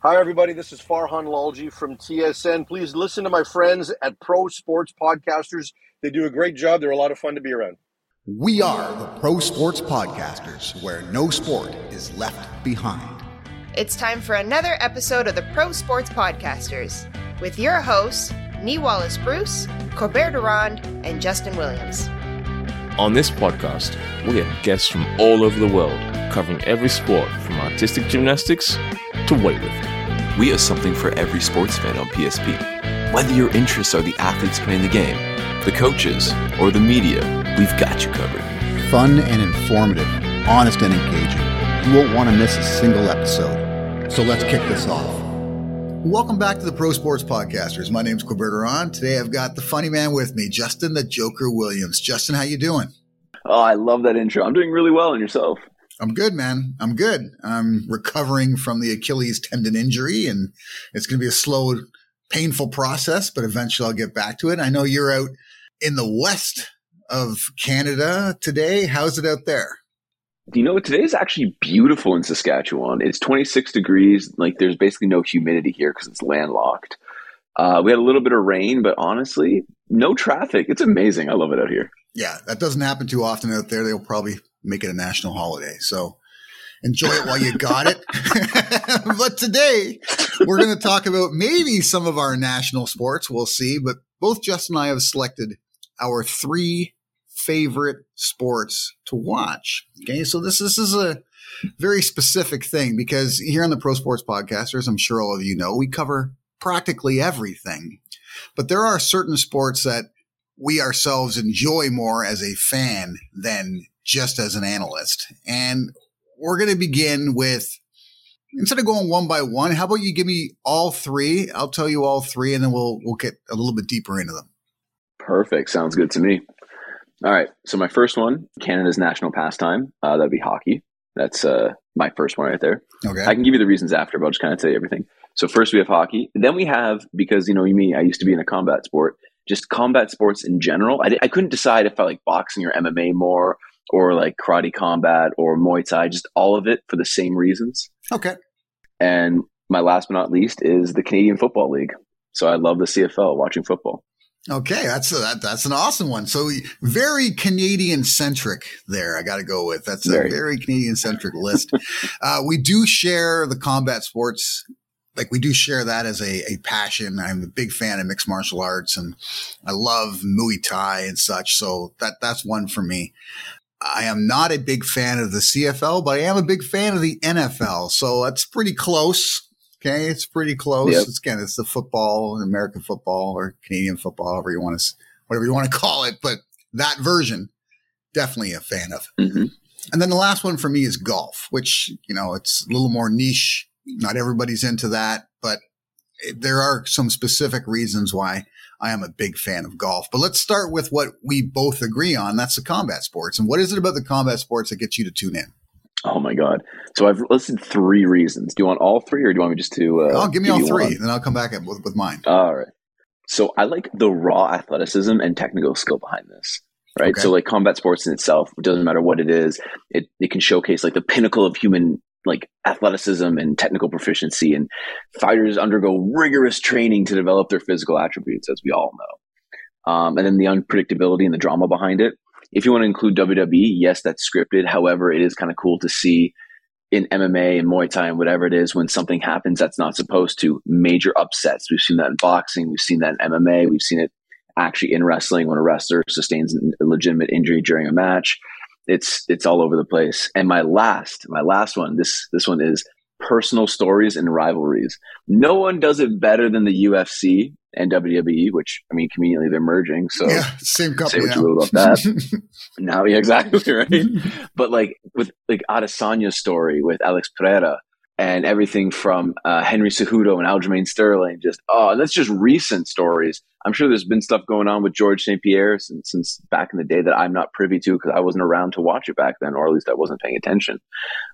Hi, everybody. This is Farhan Lalji from TSN. Please listen to my friends at Pro Sports Podcasters. They do a great job. They're a lot of fun to be around. We are the Pro Sports Podcasters, where no sport is left behind. It's time for another episode of the Pro Sports Podcasters with your hosts, Nee Wallace Bruce, Corbert de Ronde, and Justen Williams. On this podcast, we have guests from all over the world covering every sport from artistic gymnastics to weightlifting. We have something for every sports fan on PSP. Whether your interests are the athletes playing the game, the coaches, or the media, we've got you covered. Fun and informative, honest and engaging. You won't want to miss a single episode. So let's kick this off. Welcome back to the Pro Sports Podcasters. My name's Corbert de Ronde. Today I've got the funny man with me, Justen the Joker Williams. Justen, how you doing? Oh, I love that intro. I'm doing really well, and yourself? I'm good, man. I'm good. I'm recovering from the Achilles tendon injury, and it's going to be a slow, painful process, but eventually I'll get back to it. I know you're out in the west of Canada today. How's it out there? You know, today is actually beautiful in Saskatchewan. It's 26 degrees. Like, there's basically no humidity here because it's landlocked. Uh, we had a little bit of rain, but honestly, no traffic. It's amazing. I love it out here. Yeah, that doesn't happen too often out there. They'll probably make it a national holiday. So enjoy it while you got it. but today we're going to talk about maybe some of our national sports. We'll see. But both Justen and I have selected our three favorite sports to watch. Okay. So this, this is a very specific thing because here on the Pro Sports Podcasters, I'm sure all of you know, we cover practically everything. But there are certain sports that we ourselves enjoy more as a fan than just as an analyst. And we're going to begin with instead of going one by one, how about you give me all three? I'll tell you all three and then we'll we'll get a little bit deeper into them. Perfect. Sounds good to me. All right. So my first one, Canada's national pastime, uh, that'd be hockey. That's uh, my first one right there. Okay. I can give you the reasons after, but I'll just kind of tell you everything. So first we have hockey. Then we have because you know me, I used to be in a combat sport. Just combat sports in general. I, I couldn't decide if I like boxing or MMA more, or like karate combat or Muay Thai. Just all of it for the same reasons. Okay. And my last but not least is the Canadian Football League. So I love the CFL watching football. Okay, that's a, that, that's an awesome one. So very Canadian centric there. I got to go with that's a very, very Canadian centric list. uh, we do share the combat sports. Like we do share that as a, a passion. I'm a big fan of mixed martial arts and I love Muay Thai and such. So that, that's one for me. I am not a big fan of the CFL, but I am a big fan of the NFL. So that's pretty close. Okay, it's pretty close. Yep. It's again, it's the football, American football or Canadian football, however you want to, whatever you want to call it. But that version, definitely a fan of. Mm-hmm. And then the last one for me is golf, which you know it's a little more niche. Not everybody's into that, but there are some specific reasons why I am a big fan of golf. But let's start with what we both agree on. That's the combat sports. And what is it about the combat sports that gets you to tune in? Oh my god! So I've listed three reasons. Do you want all three, or do you want me just to? Uh, oh, give me all three, one? then I'll come back with, with mine. All right. So I like the raw athleticism and technical skill behind this. Right. Okay. So like combat sports in itself, it doesn't matter what it is, it it can showcase like the pinnacle of human like athleticism and technical proficiency, and fighters undergo rigorous training to develop their physical attributes, as we all know. Um, and then the unpredictability and the drama behind it if you want to include WWE, yes, that's scripted. However, it is kind of cool to see in MMA and Muay Thai and whatever it is when something happens that's not supposed to, major upsets. We've seen that in boxing, we've seen that in MMA, we've seen it actually in wrestling when a wrestler sustains a legitimate injury during a match. It's it's all over the place. And my last, my last one, this this one is personal stories and rivalries. No one does it better than the UFC and WWE, which I mean, conveniently they're merging. So yeah, same company. Say what you will about that. now, yeah, exactly right. but like with like Adesanya's story with Alex Pereira and everything from uh, Henry Cejudo and Aljamain Sterling, just oh, that's just recent stories. I'm sure there's been stuff going on with George St. Pierre since, since back in the day that I'm not privy to because I wasn't around to watch it back then, or at least I wasn't paying attention.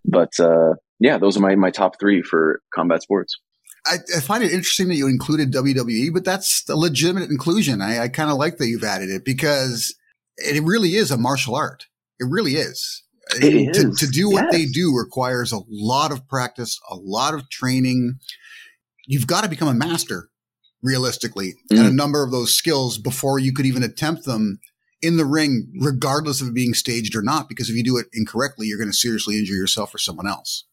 But uh, yeah, those are my my top three for combat sports. I, I, find it interesting that you included WWE, but that's a legitimate inclusion. I, I kind of like that you've added it because it really is a martial art. It really is. To, to, do what yes. they do requires a lot of practice, a lot of training. You've got to become a master realistically mm. at a number of those skills before you could even attempt them in the ring, regardless of being staged or not. Because if you do it incorrectly, you're going to seriously injure yourself or someone else.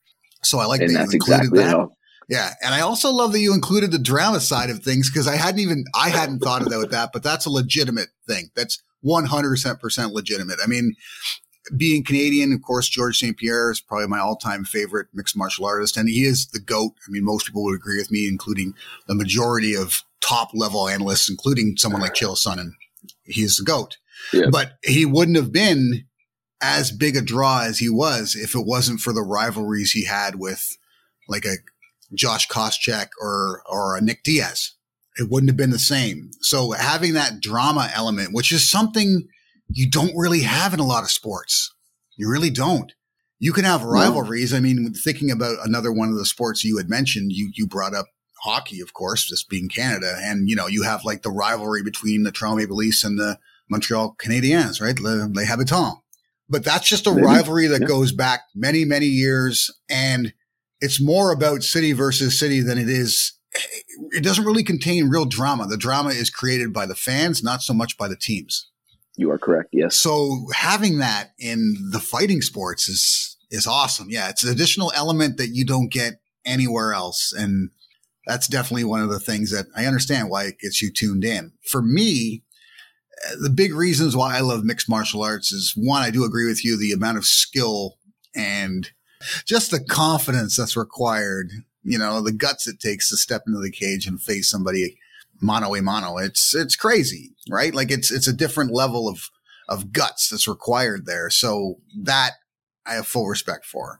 So I like and that you included exactly that. How- yeah, and I also love that you included the drama side of things because I hadn't even I hadn't thought about that, but that's a legitimate thing. That's one hundred percent legitimate. I mean, being Canadian, of course, George St. Pierre is probably my all time favorite mixed martial artist, and he is the GOAT. I mean, most people would agree with me, including the majority of top level analysts, including someone like Chael Sonnen. He's the GOAT. Yeah. But he wouldn't have been as big a draw as he was if it wasn't for the rivalries he had with like a Josh Koscheck or or a Nick Diaz. It wouldn't have been the same. So having that drama element, which is something – you don't really have in a lot of sports. You really don't. You can have rivalries. No. I mean, thinking about another one of the sports you had mentioned, you you brought up hockey, of course, just being Canada, and you know you have like the rivalry between the Toronto Maple Leafs and the Montreal Canadiens, right? Le, Le Habitants. But that's just a Maybe. rivalry that yeah. goes back many, many years, and it's more about city versus city than it is. Eh, it doesn't really contain real drama. The drama is created by the fans, not so much by the teams. You are correct. Yes. So having that in the fighting sports is is awesome. Yeah, it's an additional element that you don't get anywhere else, and that's definitely one of the things that I understand why it gets you tuned in. For me, eh, the big reasons why I love mixed martial arts is one, I do agree with you, the amount of skill and just the confidence that's required. You know, the guts it takes to step into the cage and face somebody mano a mano. It's it's crazy, right? Like it's it's a different level of of guts that's required there. So that I have full respect for.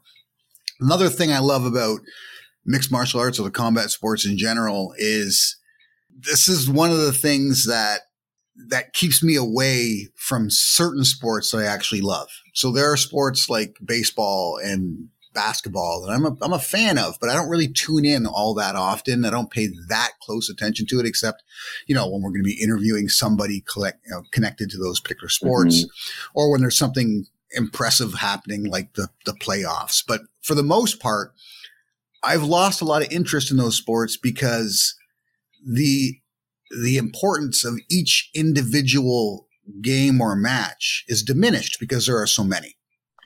Another thing I love about mixed martial arts or the combat sports in general is this is one of the things that that keeps me away from certain sports that I actually love. So there are sports like baseball and basketball that I'm a, I'm a fan of, but I don't really tune in all that often. I don't pay that close attention to it, except, you know, when we're going to be interviewing somebody collect, you know, connected to those particular sports mm-hmm. or when there's something impressive happening like the, the playoffs. But for the most part, I've lost a lot of interest in those sports because the, the importance of each individual game or match is diminished because there are so many.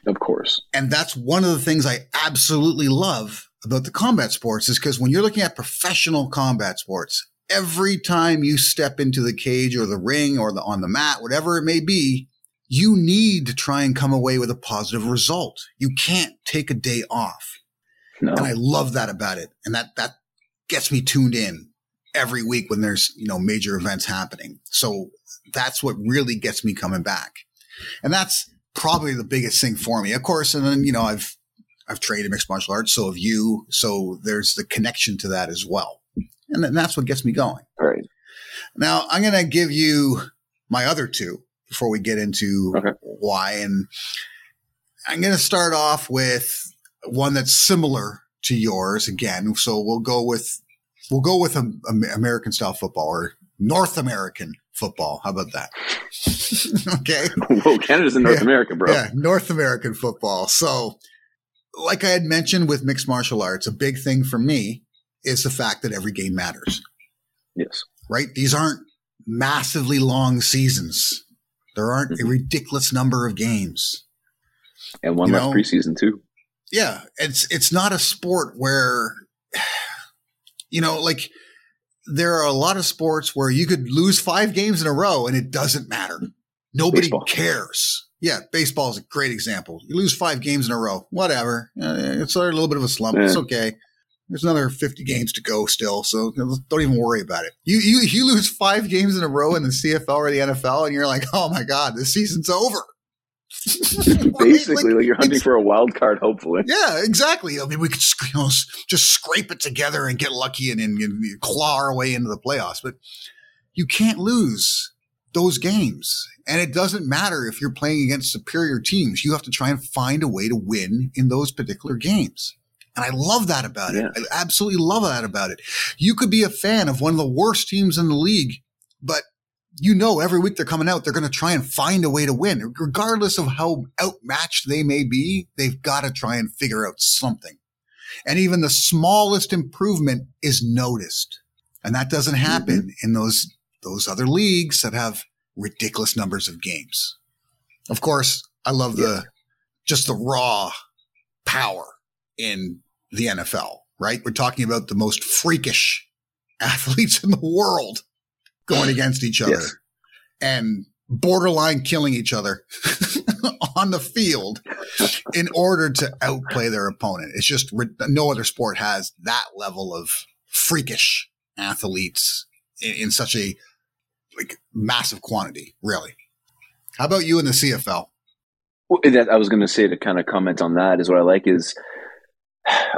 Of course. And that's one of the things I absolutely love about the combat sports is because when you're looking at professional combat sports, every time you step into the cage or the ring or the on the mat, whatever it may be, you need to try and come away with a positive result. You can't take a day off. No. And I love that about it. And that that gets me tuned in every week when there's, you know, major events happening. So that's what really gets me coming back. And that's probably the biggest thing for me. Of course, and then, you know, I've, I've trained in mixed martial arts. So have you. So there's the connection to that as well. And then that's what gets me going. Right. Now I'm going to give you my other two before we get into okay. why. And I'm going to start off with one that's similar to yours again. So we'll go with, we'll go with a, a American style football or North American football. How about that? okay. Well, Canada's in North yeah, America, bro. Yeah, North American football. So, like I had mentioned with mixed martial arts, a big thing for me is the fact that every game matters. Yes. Right? These aren't massively long seasons. There aren't mm-hmm. a ridiculous number of games. And one you less know, preseason too. Yeah. It's it's not a sport where you know, like there are a lot of sports where you could lose five games in a row and it doesn't matter. Nobody baseball. cares. Yeah, baseball is a great example. You lose five games in a row, whatever. It's a little bit of a slump. Yeah. It's okay. There's another 50 games to go still, so don't even worry about it. You you you lose five games in a row in the CFL or the NFL, and you're like, oh my god, this season's over. Basically, like, like, you're hunting for a wild card, hopefully. Yeah, exactly. I mean, we could you know, just scrape it together and get lucky and, and, and claw our way into the playoffs, but you can't lose those games. And it doesn't matter if you're playing against superior teams. You have to try and find a way to win in those particular games. And I love that about it. I absolutely love that about it. You could be a fan of one of the worst teams in the league, but you know, every week they're coming out, they're going to try and find a way to win. Regardless of how outmatched they may be, they've got to try and figure out something. And even the smallest improvement is noticed. And that doesn't happen mm-hmm. in those, those other leagues that have ridiculous numbers of games. Of course, I love yeah. the, just the raw power in the NFL, right? We're talking about the most freakish athletes in the world going against each other yes. and borderline killing each other on the field in order to outplay their opponent. It's just no other sport has that level of freakish athletes in, in such a like massive quantity, really. How about you in the CFL? Well, I was going to say to kind of comment on that is what I like is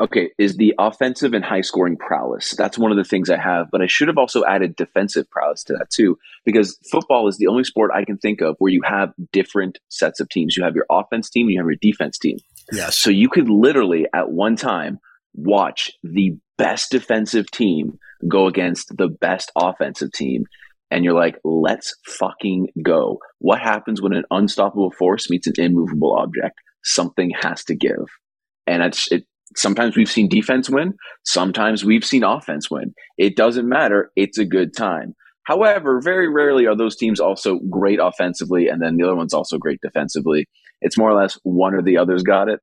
okay, is the offensive and high scoring prowess. That's one of the things I have, but I should have also added defensive prowess to that too, because football is the only sport I can think of where you have different sets of teams. You have your offense team you have your defense team. Yes. So you could literally at one time watch the best defensive team go against the best offensive team. And you're like, let's fucking go. What happens when an unstoppable force meets an immovable object? Something has to give. And it's, it, sometimes we've seen defense win, sometimes we've seen offense win. It doesn't matter. It's a good time. However, very rarely are those teams also great offensively and then the other one's also great defensively. It's more or less one or the other's got it.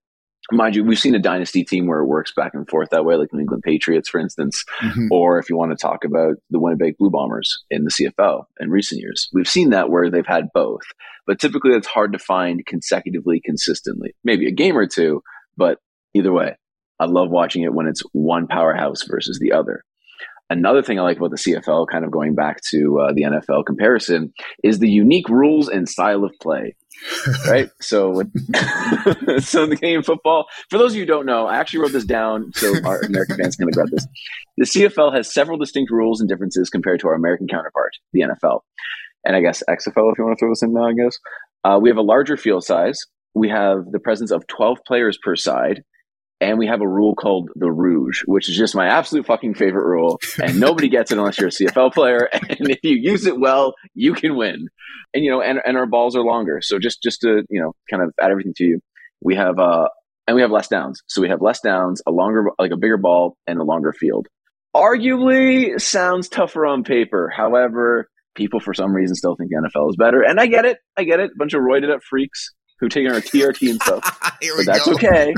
Mind you, we've seen a dynasty team where it works back and forth that way, like New England Patriots, for instance, mm-hmm. or if you want to talk about the Winnipeg Blue Bombers in the CFL in recent years. We've seen that where they've had both, but typically it's hard to find consecutively, consistently. Maybe a game or two, but either way, I love watching it when it's one powerhouse versus the other. Another thing I like about the CFL, kind of going back to uh, the NFL comparison, is the unique rules and style of play. right. So, so the game of football, for those of you who don't know, I actually wrote this down so our American fans can grab this. The CFL has several distinct rules and differences compared to our American counterpart, the NFL, and I guess XFL, if you want to throw this in now. I guess uh, we have a larger field size. We have the presence of twelve players per side and we have a rule called the Rouge, which is just my absolute fucking favorite rule. And nobody gets it unless you're a CFL player. And if you use it well, you can win. And you know, and, and our balls are longer. So just just to you know, kind of add everything to you, we have uh, and we have less downs. So we have less downs, a longer, like a bigger ball, and a longer field. Arguably, sounds tougher on paper. However, people for some reason still think the NFL is better, and I get it. I get it. A bunch of roided up freaks who take our TRT and stuff. but that's go. okay.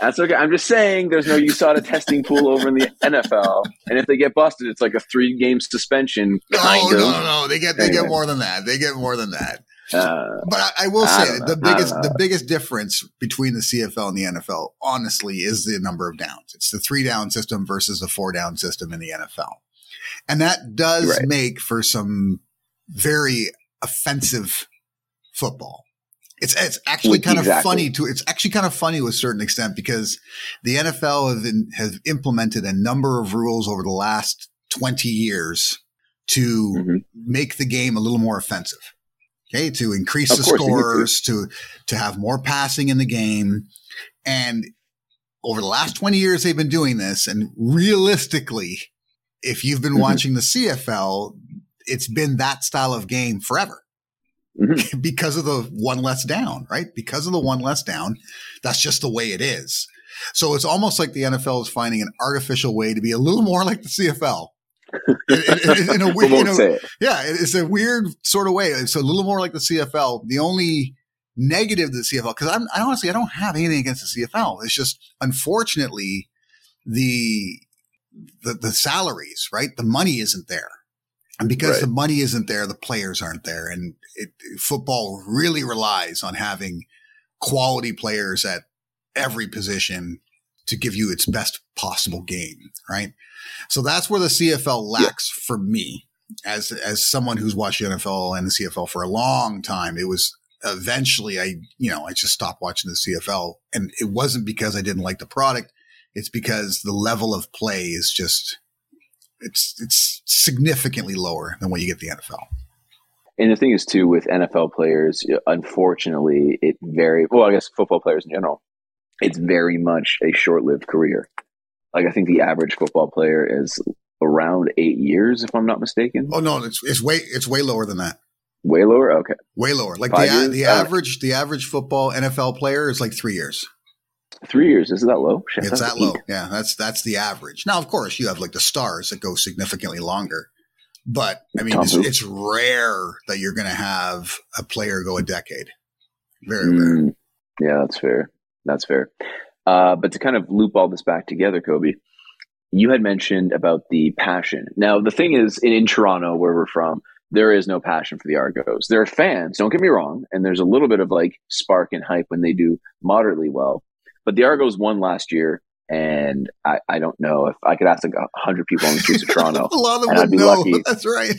That's okay. I'm just saying there's no USADA testing pool over in the NFL, and if they get busted, it's like a three game suspension. Oh no, no, no, they get they anyway. get more than that. They get more than that. Uh, but I, I will I say the biggest the biggest difference between the CFL and the NFL, honestly, is the number of downs. It's the three down system versus the four down system in the NFL, and that does right. make for some very offensive football. It's it's actually kind exactly. of funny to it's actually kind of funny to a certain extent because the NFL have in, has implemented a number of rules over the last 20 years to mm-hmm. make the game a little more offensive. Okay, to increase of the scores, to to have more passing in the game. And over the last 20 years they've been doing this and realistically if you've been mm-hmm. watching the CFL, it's been that style of game forever mm-hmm. because of the one less down, right? Because of the one less down, that's just the way it is. So it's almost like the NFL is finding an artificial way to be a little more like the CFL. in, in, in, a weird, you know, yeah, it's a weird sort of way. It's a little more like the CFL. The only negative to the CFL, because I'm I honestly I don't have anything against the CFL. It's just unfortunately the the the salaries, right? The money isn't there. And because right. the money isn't there, the players aren't there. And it, football really relies on having quality players at every position to give you its best possible game, right? So that's where the CFL lacks yeah. for me as as someone who's watched the NFL and the CFL for a long time. It was eventually I, you know, I just stopped watching the CFL and it wasn't because I didn't like the product. It's because the level of play is just it's it's significantly lower than what you get the NFL. And the thing is too with NFL players, unfortunately, it very well. I guess football players in general, it's very much a short-lived career. Like I think the average football player is around eight years, if I'm not mistaken. Oh no, it's it's way it's way lower than that. Way lower. Okay, way lower. Like Five the years? the oh, average the average football NFL player is like three years. Three years is that low? Shit, it's that low. Yeah, that's that's the average. Now, of course, you have like the stars that go significantly longer, but I mean, it's, it's, rare that you're going to have a player go a decade. Very mm, rare. Yeah, that's fair. That's fair. Uh, but to kind of loop all this back together, Cobe, you had mentioned about the passion. Now, the thing is, in, in Toronto, where we're from, there is no passion for the Argos. There are fans, don't get me wrong, and there's a little bit of like spark and hype when they do moderately well. But the Argos won last year, and I, I don't know if I could ask like hundred people on the streets of Toronto. a lot of them would know. Lucky. That's right.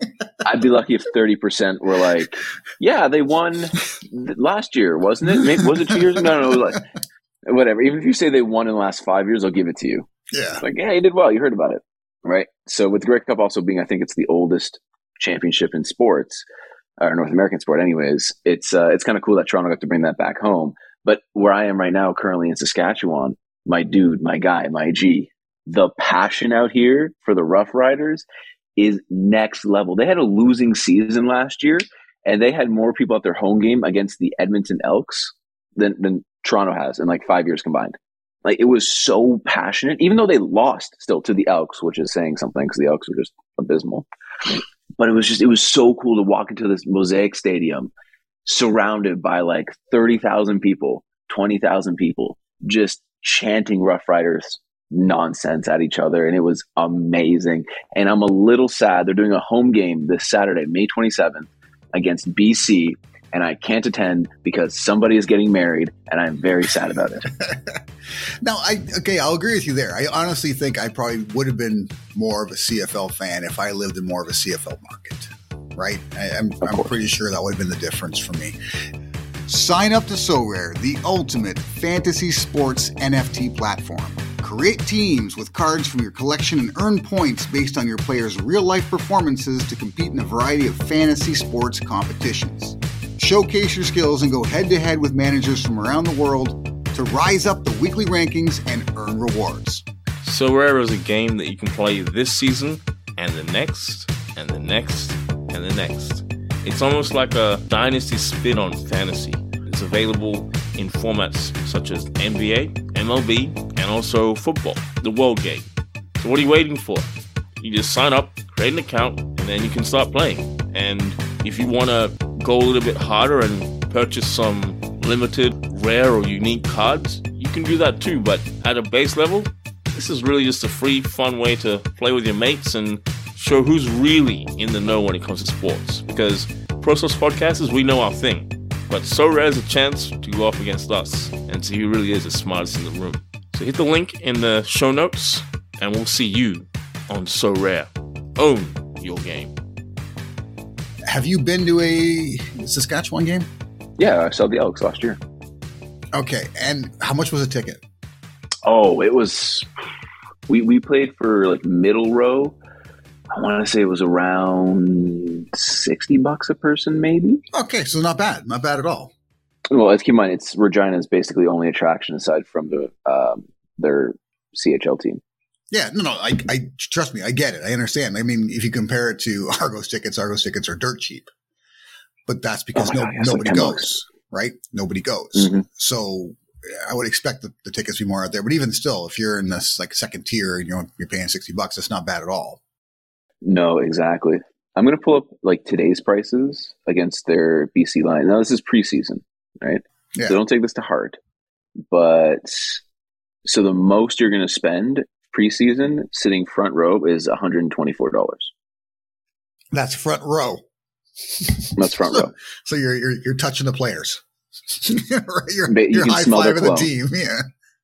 I'd be lucky if thirty percent were like, "Yeah, they won last year, wasn't it? Maybe, was it two years? Ago? No, no, no, like whatever. Even if you say they won in the last five years, I'll give it to you. Yeah, it's like yeah, you did well. You heard about it, right? So with the Grey Cup also being, I think it's the oldest championship in sports, or North American sport, anyways. It's uh, it's kind of cool that Toronto got to bring that back home. But where I am right now, currently in Saskatchewan, my dude, my guy, my G, the passion out here for the Rough Riders is next level. They had a losing season last year, and they had more people at their home game against the Edmonton Elks than, than Toronto has in like five years combined. Like it was so passionate, even though they lost still to the Elks, which is saying something because the Elks were just abysmal. But it was just, it was so cool to walk into this mosaic stadium surrounded by like 30,000 people, 20,000 people, just chanting Rough Riders nonsense at each other. And it was amazing. And I'm a little sad. They're doing a home game this Saturday, May 27th, against BC. And I can't attend because somebody is getting married, and I'm very sad about it. now, I okay, I'll agree with you there. I honestly think I probably would have been more of a CFL fan if I lived in more of a CFL market right? I, am I'm, I'm pretty sure that would have been the difference for me. Sign up to Sorare, the ultimate fantasy sports NFT platform. Create teams with cards from your collection and earn points based on your players' real life performances to compete in a variety of fantasy sports competitions. Showcase your skills and go head to head with managers from around the world to rise up the weekly rankings and earn rewards. Sorare is a game that you can play this season and the next and the next and the next. It's almost like a dynasty spin on fantasy. It's available in formats such as NBA, MLB, and also football, the World Game. So, what are you waiting for? You just sign up, create an account, and then you can start playing. And if you want to go a little bit harder and purchase some limited, rare, or unique cards, you can do that too. But at a base level, this is really just a free, fun way to play with your mates and show who's really in the know when it comes to sports. Because Pro Sports Podcasters, we know our thing. But Sorare is a chance to go off against us and see who really is the smartest in the room. So hit the link in the show notes and we'll see you on Sorare. Own your game. Have you been to a Saskatchewan game? Yeah, I saw the Elks last year. Okay, and how much was a ticket? Oh, it was. We we played for like middle row, I want to say it was around 60 bucks a person, maybe. Okay, so not bad. Not bad at all. Well, let's keep in mind, it's Regina's basically only attraction aside from the um, their CHL team. Yeah, no, no, I, I trust me, I get it, I understand. I mean, if you compare it to Argos tickets, Argos tickets are dirt cheap, but that's because oh no, God, nobody like goes, bucks. right? Nobody goes. Mm-hmm. So I would expect the, the, tickets to be more out there. But even still, if you're in this like second tier, and you know, you're paying sixty bucks, that's not bad at all. No, exactly. I'm going to pull up like today's prices against their BC line. Now, this is preseason, right? Yeah. So don't take this to heart. But so the most you're going to spend preseason sitting front row is $124. That's front row. That's front row. So you're, you're, you're touching the players. you're, you you're high fiving the team. Yeah.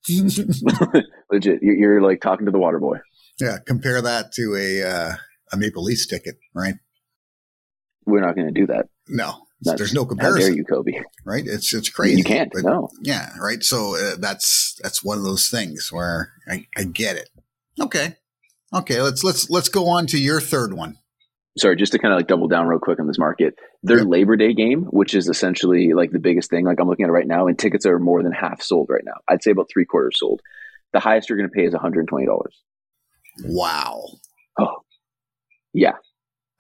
Legit. You're, you're, like talking to the water boy. Yeah. Compare that to a, uh, a Maple Leafs ticket, right? We're not going to do that. No, that's, there's no comparison. How dare you, Cobe? Right? It's it's crazy. You can't. But no. Yeah. Right. So uh, that's that's one of those things where I, I get it. Okay. Okay. Let's let's let's go on to your third one. Sorry, just to kind of like double down real quick on this market. Their yep. Labor Day game, which is essentially like the biggest thing, like I'm looking at it right now, and tickets are more than half sold right now. I'd say about three quarters sold. The highest you're going to pay is $120. Wow. Yeah.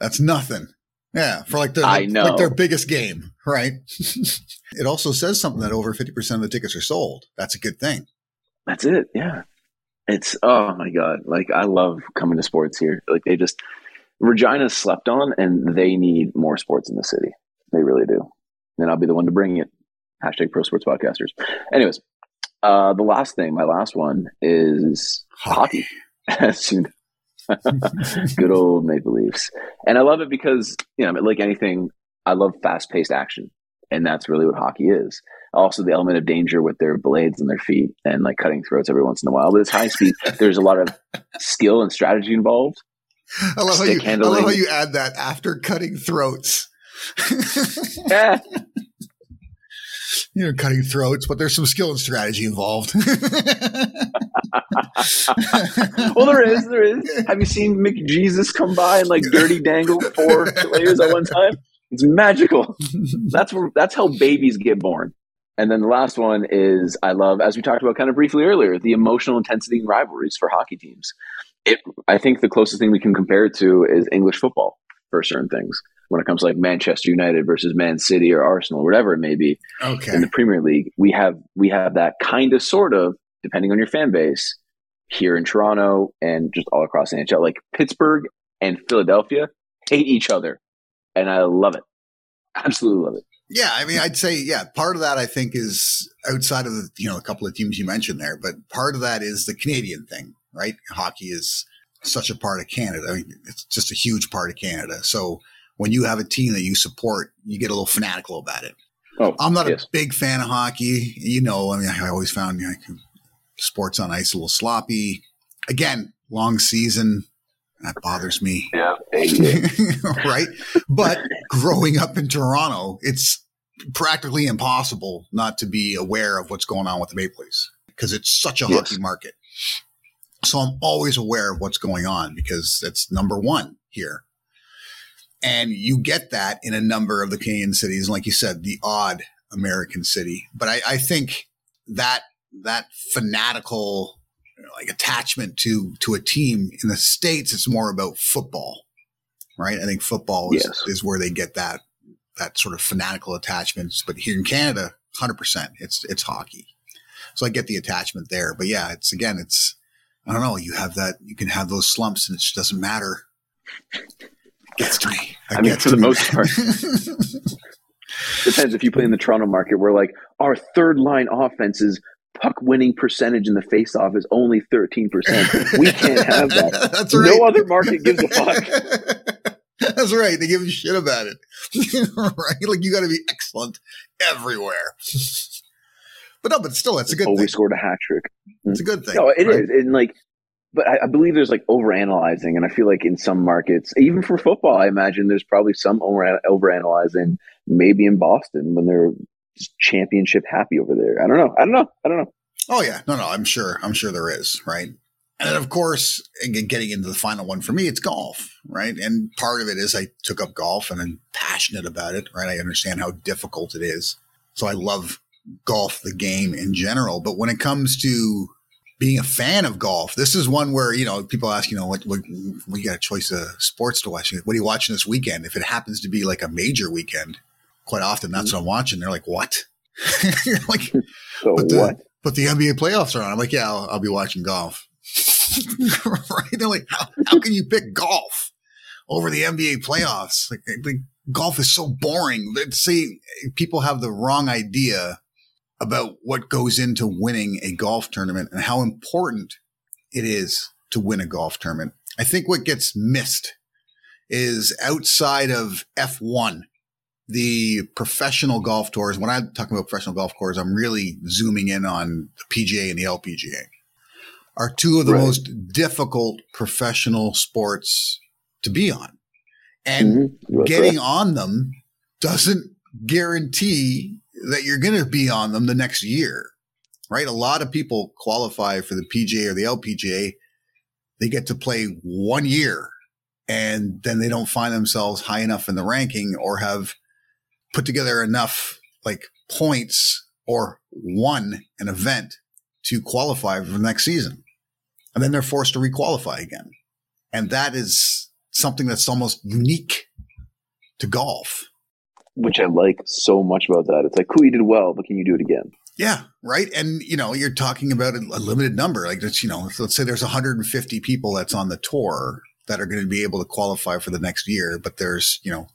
That's nothing. Yeah, for like their know. like their biggest game, right? it also says something that over 50% of the tickets are sold. That's a good thing. That's it. Yeah. It's oh my god. Like I love coming to sports here. Like they just Regina's slept on and they need more sports in the city. They really do. And I'll be the one to bring it. Hashtag pro sports podcasters. Anyways, uh, the last thing, my last one is hockey. hockey. Good old Maple Leafs. And I love it because, you know, like anything, I love fast paced action. And that's really what hockey is. Also, the element of danger with their blades and their feet and like cutting throats every once in a while. But it's high speed. There's a lot of skill and strategy involved. I love, how you, I love how you add that after cutting throats. yeah. You know, cutting throats, but there's some skill and strategy involved. well, there is. There is. Have you seen McJesus come by and like dirty dangle four players at one time? It's magical. That's where. That's how babies get born. And then the last one is I love, as we talked about kind of briefly earlier, the emotional intensity and rivalries for hockey teams. It, I think the closest thing we can compare it to is English football for certain things when it comes to like Manchester United versus Man City or Arsenal, whatever it may be. Okay. In the Premier League, we have we have that kind of sort of, depending on your fan base, here in Toronto and just all across the NHL. Like Pittsburgh and Philadelphia hate each other. And I love it. Absolutely love it. Yeah, I mean, I'd say, yeah, part of that I think is outside of the, you know, a couple of teams you mentioned there, but part of that is the Canadian thing, right? Hockey is such a part of Canada. I mean, it's just a huge part of Canada. So when you have a team that you support, you get a little fanatical about it. Oh, I'm not yes. a big fan of hockey. You know, I mean, I always found you know, sports on ice a little sloppy. Again, long season. That bothers me. Yeah. right. But growing up in Toronto, it's practically impossible not to be aware of what's going on with the Maple Leafs because it's such a yes. hockey market. So I'm always aware of what's going on because it's number one here. And you get that in a number of the Canadian cities. Like you said, the odd American city. But I, I think that that fanatical you know, like attachment to to a team in the states it's more about football right? I think football is, yes. is where they get that that sort of fanatical attachments but here in canada 100% it's it's hockey. So i get the attachment there but yeah it's again it's i don't know you have that you can have those slumps and it just doesn't matter. It gets to me. It i mean for the me. most part. Depends if you play in the toronto market where like our third line offenses puck winning percentage in the faceoff is only 13%. We can't have that. That's right. No other market gives a fuck. That's right. They give a shit about it. right? Like you got to be excellent everywhere. but no, but still, that's a good Always thing. scored a hat trick. It's a good thing. No, it right? is, And like, but I, I, believe there's like overanalyzing. And I feel like in some markets, even for football, I imagine there's probably some over overanalyzing, maybe in Boston when they're championship happy over there. I don't know. I don't know. I don't know. Oh yeah, no, no. I'm sure. I'm sure there is. Right. And then of course, getting into the final one for me, it's golf, right? And part of it is I took up golf and I'm passionate about it, right? I understand how difficult it is. So I love golf, the game in general. But when it comes to being a fan of golf, this is one where, you know, people ask, you know, what, what we got a choice of sports to watch. What are you watching this weekend? If it happens to be like a major weekend, quite often that's what I'm watching. They're like, what? like, so but the, what? But the NBA playoffs are on. I'm like, yeah, I'll, I'll be watching golf. right? They're like, how, how, can you pick golf over the NBA playoffs? Like, like golf is so boring. Let's see, people have the wrong idea about what goes into winning a golf tournament and how important it is to win a golf tournament. I think what gets missed is outside of F1 the professional golf tours, when I'm talking about professional golf courses, I'm really zooming in on the PGA and the LPGA, are two of the right. most difficult professional sports to be on. And mm-hmm. getting right. on them doesn't guarantee that you're going to be on them the next year, right? A lot of people qualify for the PGA or the LPGA. They get to play one year and then they don't find themselves high enough in the ranking or have put together enough like points or won an event to qualify for the next season. And then they're forced to requalify again. And that is something that's almost unique to golf. Which I like so much about that. It's like, cool, you did well, but can you do it again? Yeah, right. And you know, you're talking about a, a limited number. Like that's you know, let's say there's 150 people that's on the tour that are going to be able to qualify for the next year, but there's you know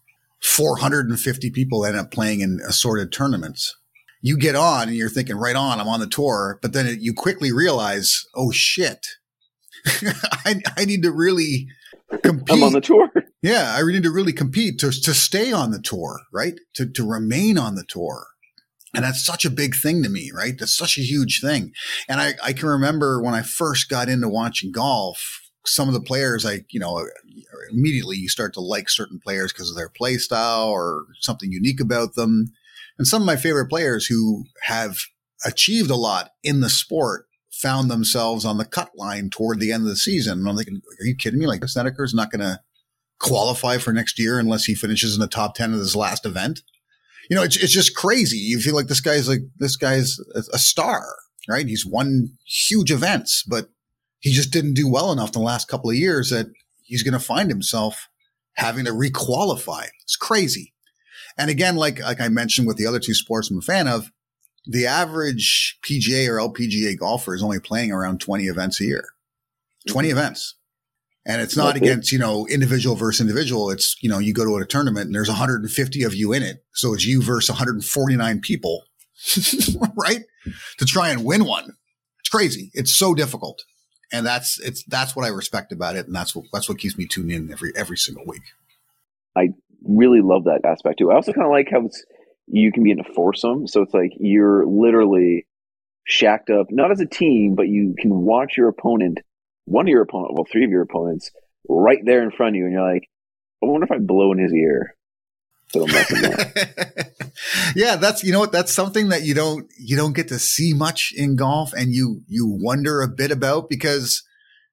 450 people end up playing in assorted tournaments. You get on and you're thinking, right on, I'm on the tour, but then it, you quickly realize, oh shit, I, I need to really compete. I'm on the tour. Yeah, I need to really compete to to stay on the tour, right? To to remain on the tour. And that's such a big thing to me, right? That's such a huge thing. And I, I can remember when I first got into watching golf, some of the players I, you know, immediately you start to like certain players because of their play style or something unique about them. And some of my favorite players who have achieved a lot in the sport found themselves on the cut line toward the end of the season. And I'm thinking, are you kidding me? Like Snedeker's not going to qualify for next year unless he finishes in the top 10 of his last event. You know, it's, it's just crazy. You feel like this guy's like, this guy's a, a star, right? He's won huge events, but he just didn't do well enough in the last couple of years that he's going to find himself having to requalify. It's crazy. And again, like, like I mentioned with the other two sports I'm a fan of, the average PGA or LPGA golfer is only playing around 20 events a year, 20 mm-hmm. events. And it's not okay. against, you know, individual versus individual. It's, you know, you go to a tournament and there's 150 of you in it. So it's you versus 149 people, right? To try and win one. It's crazy. It's so difficult and that's it's that's what I respect about it, and that's what that's what keeps me tuned in every every single week. I really love that aspect too. I also kind of like how it's you can be in a foursome, so it's like you're literally shacked up, not as a team, but you can watch your opponent, one of your opponent, well, three of your opponents, right there in front of you, and you're like, I wonder if I blow in his ear. yeah, that's you know what that's something that you don't you don't get to see much in golf, and you you wonder a bit about because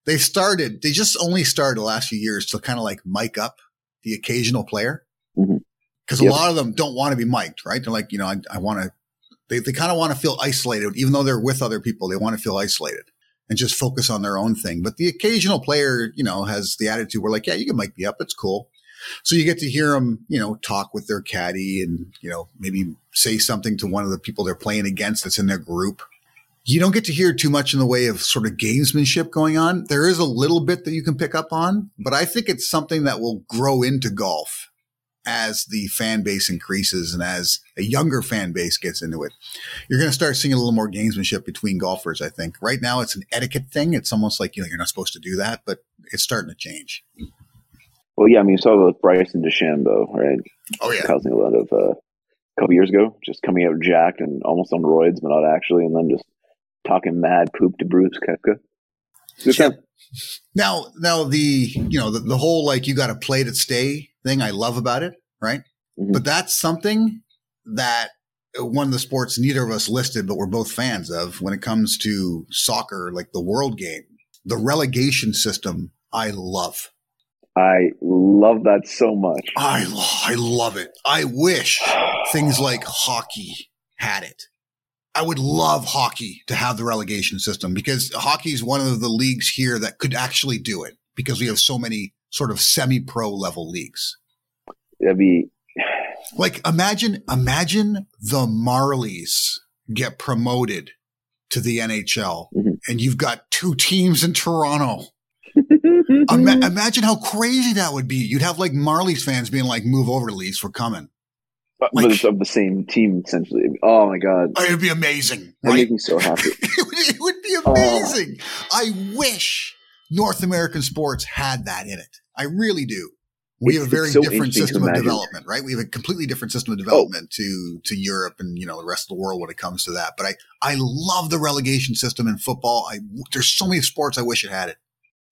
they started they just only started the last few years to kind of like mic up the occasional player because mm-hmm. yep. a lot of them don't want to be mic'd, right? They're like, you know, I, I want to. They they kind of want to feel isolated, even though they're with other people. They want to feel isolated and just focus on their own thing. But the occasional player, you know, has the attitude where like, yeah, you can mic me up, it's cool. So you get to hear them, you know, talk with their caddy and, you know, maybe say something to one of the people they're playing against that's in their group. You don't get to hear too much in the way of sort of gamesmanship going on. There is a little bit that you can pick up on, but I think it's something that will grow into golf as the fan base increases and as a younger fan base gets into it. You're going to start seeing a little more gamesmanship between golfers, I think. Right now, it's an etiquette thing. It's almost like, you know, you're not supposed to do that, but it's starting to change. Well, yeah, I mean, you saw with Bryson DeChambeau, right? Oh yeah, causing a lot of uh, a couple years ago, just coming out jacked and almost on roids, but not actually, and then just talking mad poop to Brooks Koepka. Yeah. Now, now the you know the, the whole like you got to play to stay thing. I love about it, right? Mm-hmm. But that's something that one of the sports neither of us listed, but we're both fans of when it comes to soccer, like the world game, the relegation system. I love. I love that so much. I I love it. I wish things like hockey had it. I would love hockey to have the relegation system because hockey is one of the leagues here that could actually do it because we have so many sort of semi-pro level leagues. That'd be like imagine imagine the Marlies get promoted to the NHL mm-hmm. and you've got two teams in Toronto Ima- imagine how crazy that would be. You'd have like Marlies fans being like, "Move over, Leafs, we're coming." But, like, but it's of the same team essentially. Oh my god, oh, it'd be amazing. Right? Make me so happy. it, would, it, would, be oh. amazing. Oh. I wish North American sports had that in it. I really do. We have a very so different system of development, right? We have a completely different system of oh. development oh. to to Europe and you know the rest of the world when it comes to that. But I I love the relegation system in football. I there's so many sports I wish it had it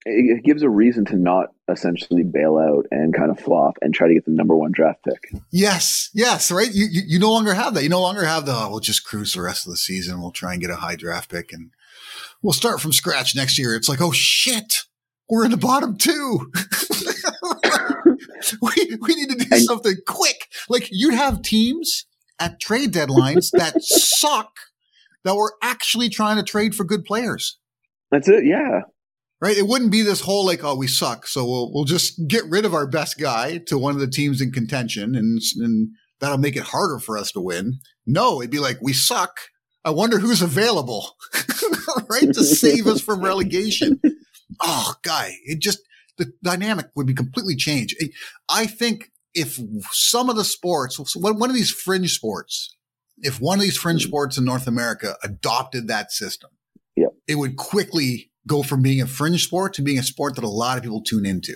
it gives a reason to not essentially bail out and kind of flop and try to get the number one draft pick. Yes, yes, right. You you, you no longer have that. You no longer have the oh, we'll just cruise the rest of the season. We'll try and get a high draft pick and we'll start from scratch next year. It's like oh shit, we're in the bottom two. we we need to do and, something quick. Like you'd have teams at trade deadlines that suck that were actually trying to trade for good players. That's it. Yeah right? It wouldn't be this whole like, oh, we suck, so we'll we'll just get rid of our best guy to one of the teams in contention, and and that'll make it harder for us to win. No, it'd be like we suck. I wonder who's available, right, to save us from relegation. Oh, guy, it just the dynamic would be completely changed. I think if some of the sports, one of these fringe sports, if one of these fringe mm. sports in North America adopted that system, yep. it would quickly go from being a fringe sport to being a sport that a lot of people tune into.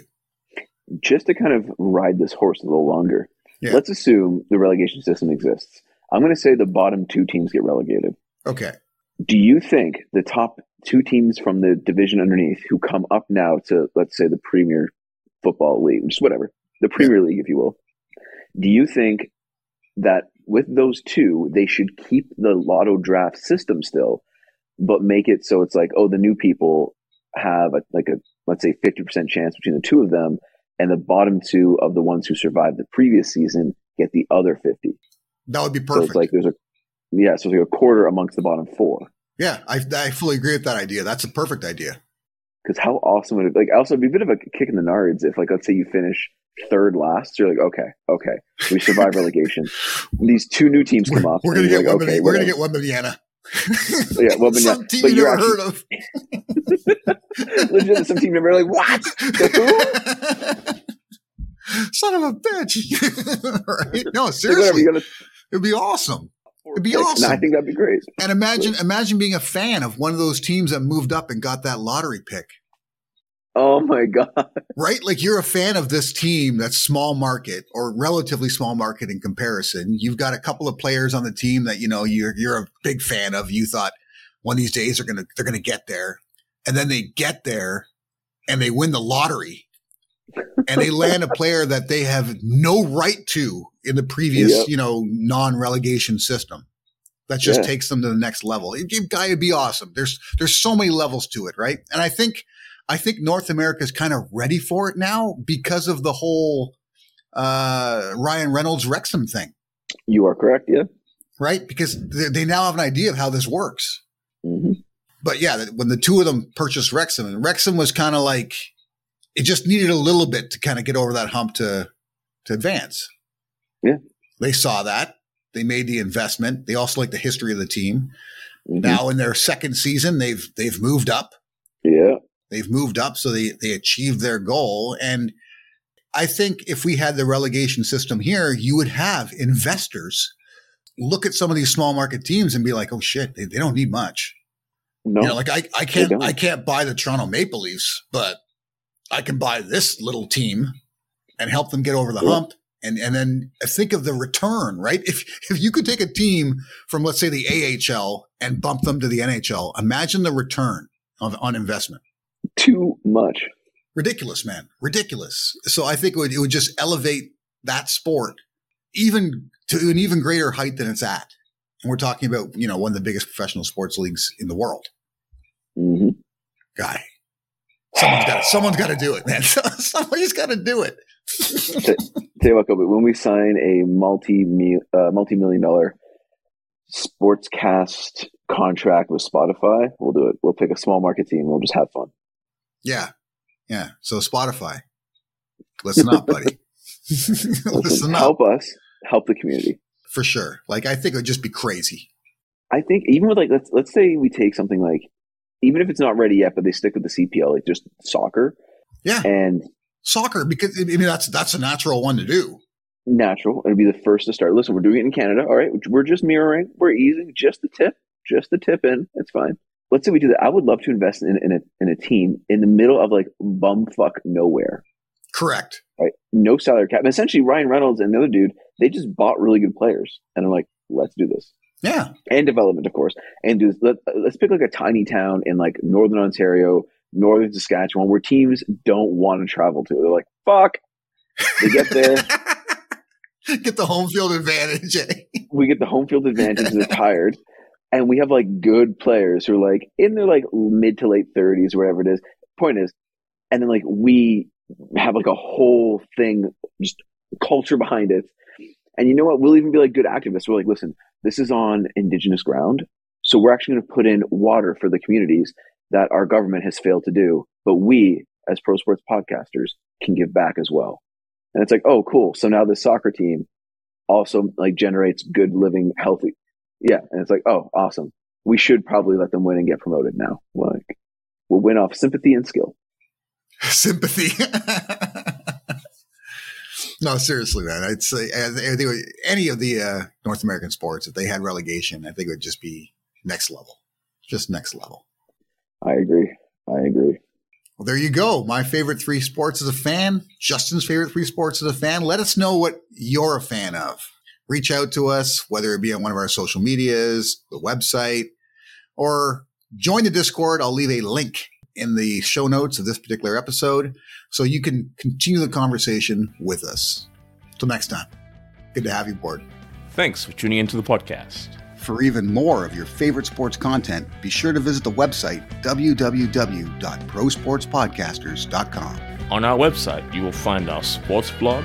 Just to kind of ride this horse a little longer, yeah. let's assume the relegation system exists. I'm going to say the bottom two teams get relegated. Okay. Do you think the top two teams from the division underneath who come up now to, let's say, the Premier Football League, just whatever, the Premier yeah. League, if you will, do you think that with those two, they should keep the lotto draft system still, but make it so it's like, oh, the new people have a, like a let's say fifty percent chance between the two of them, and the bottom two of the ones who survived the previous season get the other fifty. That would be perfect. So it's like there's a yeah, so it's like a quarter amongst the bottom four. Yeah, I, I fully agree with that idea. That's a perfect idea. Because how awesome would it like? Also, it'd be a bit of a kick in the nards if, like, let's say you finish third last. You're like, okay, okay, we survive relegation. These two new teams come up. We're gonna get like, okay, we're gonna get Wembanyama. Yeah, well, some team but you never heard of. Legit, some team never like what? Son of a bitch! right? No, seriously, gotta, it'd be awesome. It'd be awesome. I think that'd be great. And imagine, imagine being a fan of one of those teams that moved up and got that lottery pick. Oh my God. Right? Like you're a fan of this team that's small market or relatively small market in comparison. You've got a couple of players on the team that, you know, you're, you're a big fan of. You thought one of these days they're going to, they're going to get there. And then they get there and they win the lottery and they land a player that they have no right to in the previous, yep. you know, non relegation system. That just yeah. takes them to the next level. It, it, it'd be awesome. There's, there's so many levels to it. Right. And I think, I think North America is kind of ready for it now because of the whole uh, Ryan Reynolds Wrexham thing. You are correct. Yeah. Right. Because they, they now have an idea of how this works. Mm-hmm. But yeah, when the two of them purchased Wrexham, and Wrexham was kind of like, it just needed a little bit to kind of get over that hump to, to advance. Yeah. They saw that. They made the investment. They also like the history of the team. Mm-hmm. Now in their second season, they've they've moved up. Yeah. They've moved up, so they they achieved their goal. And I think if we had the relegation system here, you would have investors look at some of these small market teams and be like, "Oh shit, they, they don't need much." No, you know, like I I can't I can't buy the Toronto Maple Leafs, but I can buy this little team and help them get over the hump. And, and then think of the return, right? If, if you could take a team from, let's say the AHL and bump them to the NHL, imagine the return on, on investment too much. Ridiculous, man. Ridiculous. So I think it would, it would just elevate that sport even to an even greater height than it's at. And we're talking about, you know, one of the biggest professional sports leagues in the world. Mm-hmm. Guy. Someone's got to, someone's got to do it, man. Somebody's got to do it. Tell you what, Cobe, when we sign a multi uh, multi million dollar sportscast contract with Spotify, we'll do it. We'll pick a small market team. We'll just have fun. Yeah. Yeah. So Spotify, listen up, buddy. listen up. Help us help the community. For sure. Like, I think it would just be crazy. I think even with like, let's, let's say we take something like, even if it's not ready yet, but they stick with the CPL, like just soccer. Yeah. And soccer, because I mean, that's, that's a natural one to do. Natural. It'll be the first to start. Listen, we're doing it in Canada. All right. We're just mirroring. We're easing just the tip, just the tip in. It's fine let's say we do that. I would love to invest in, in a in a team in the middle of like bumfuck nowhere. Correct. Right. No salary cap. And essentially, Ryan Reynolds and the other dude, they just bought really good players, and I'm like, let's do this. Yeah. And development, of course. And do let, let's pick like a tiny town in like northern Ontario, northern Saskatchewan, where teams don't want to travel to. They're like, fuck. They get there. get the home field advantage. Eh? we get the home field advantage. And they're tired and we have like good players who are like in their like mid to late 30s or whatever it is point is and then like we have like a whole thing just culture behind it and you know what we'll even be like good activists we're like listen this is on indigenous ground so we're actually going to put in water for the communities that our government has failed to do, but we as pro sports podcasters can give back as well. And it's like, oh, cool. So now the soccer team also like generates good living, healthy. Yeah. And it's like, oh, awesome. We should probably let them win and get promoted now. Like we'll win off sympathy and skill. Sympathy. no, seriously, man. I'd say I think any of the uh, North American sports, if they had relegation, I think it would just be next level, just next level. I agree. I agree. Well, there you go. My favorite three sports as a fan, Justen's favorite three sports as a fan. Let us know what you're a fan of. Reach out to us, whether it be on one of our social medias, the website, or join the Discord. I'll leave a link in the show notes of this particular episode so you can continue the conversation with us. Till next time, good to have you aboard. Thanks for tuning into the podcast. For even more of your favorite sports content, be sure to visit the website www.prosportspodcasters.com. On our website, you will find our sports blog,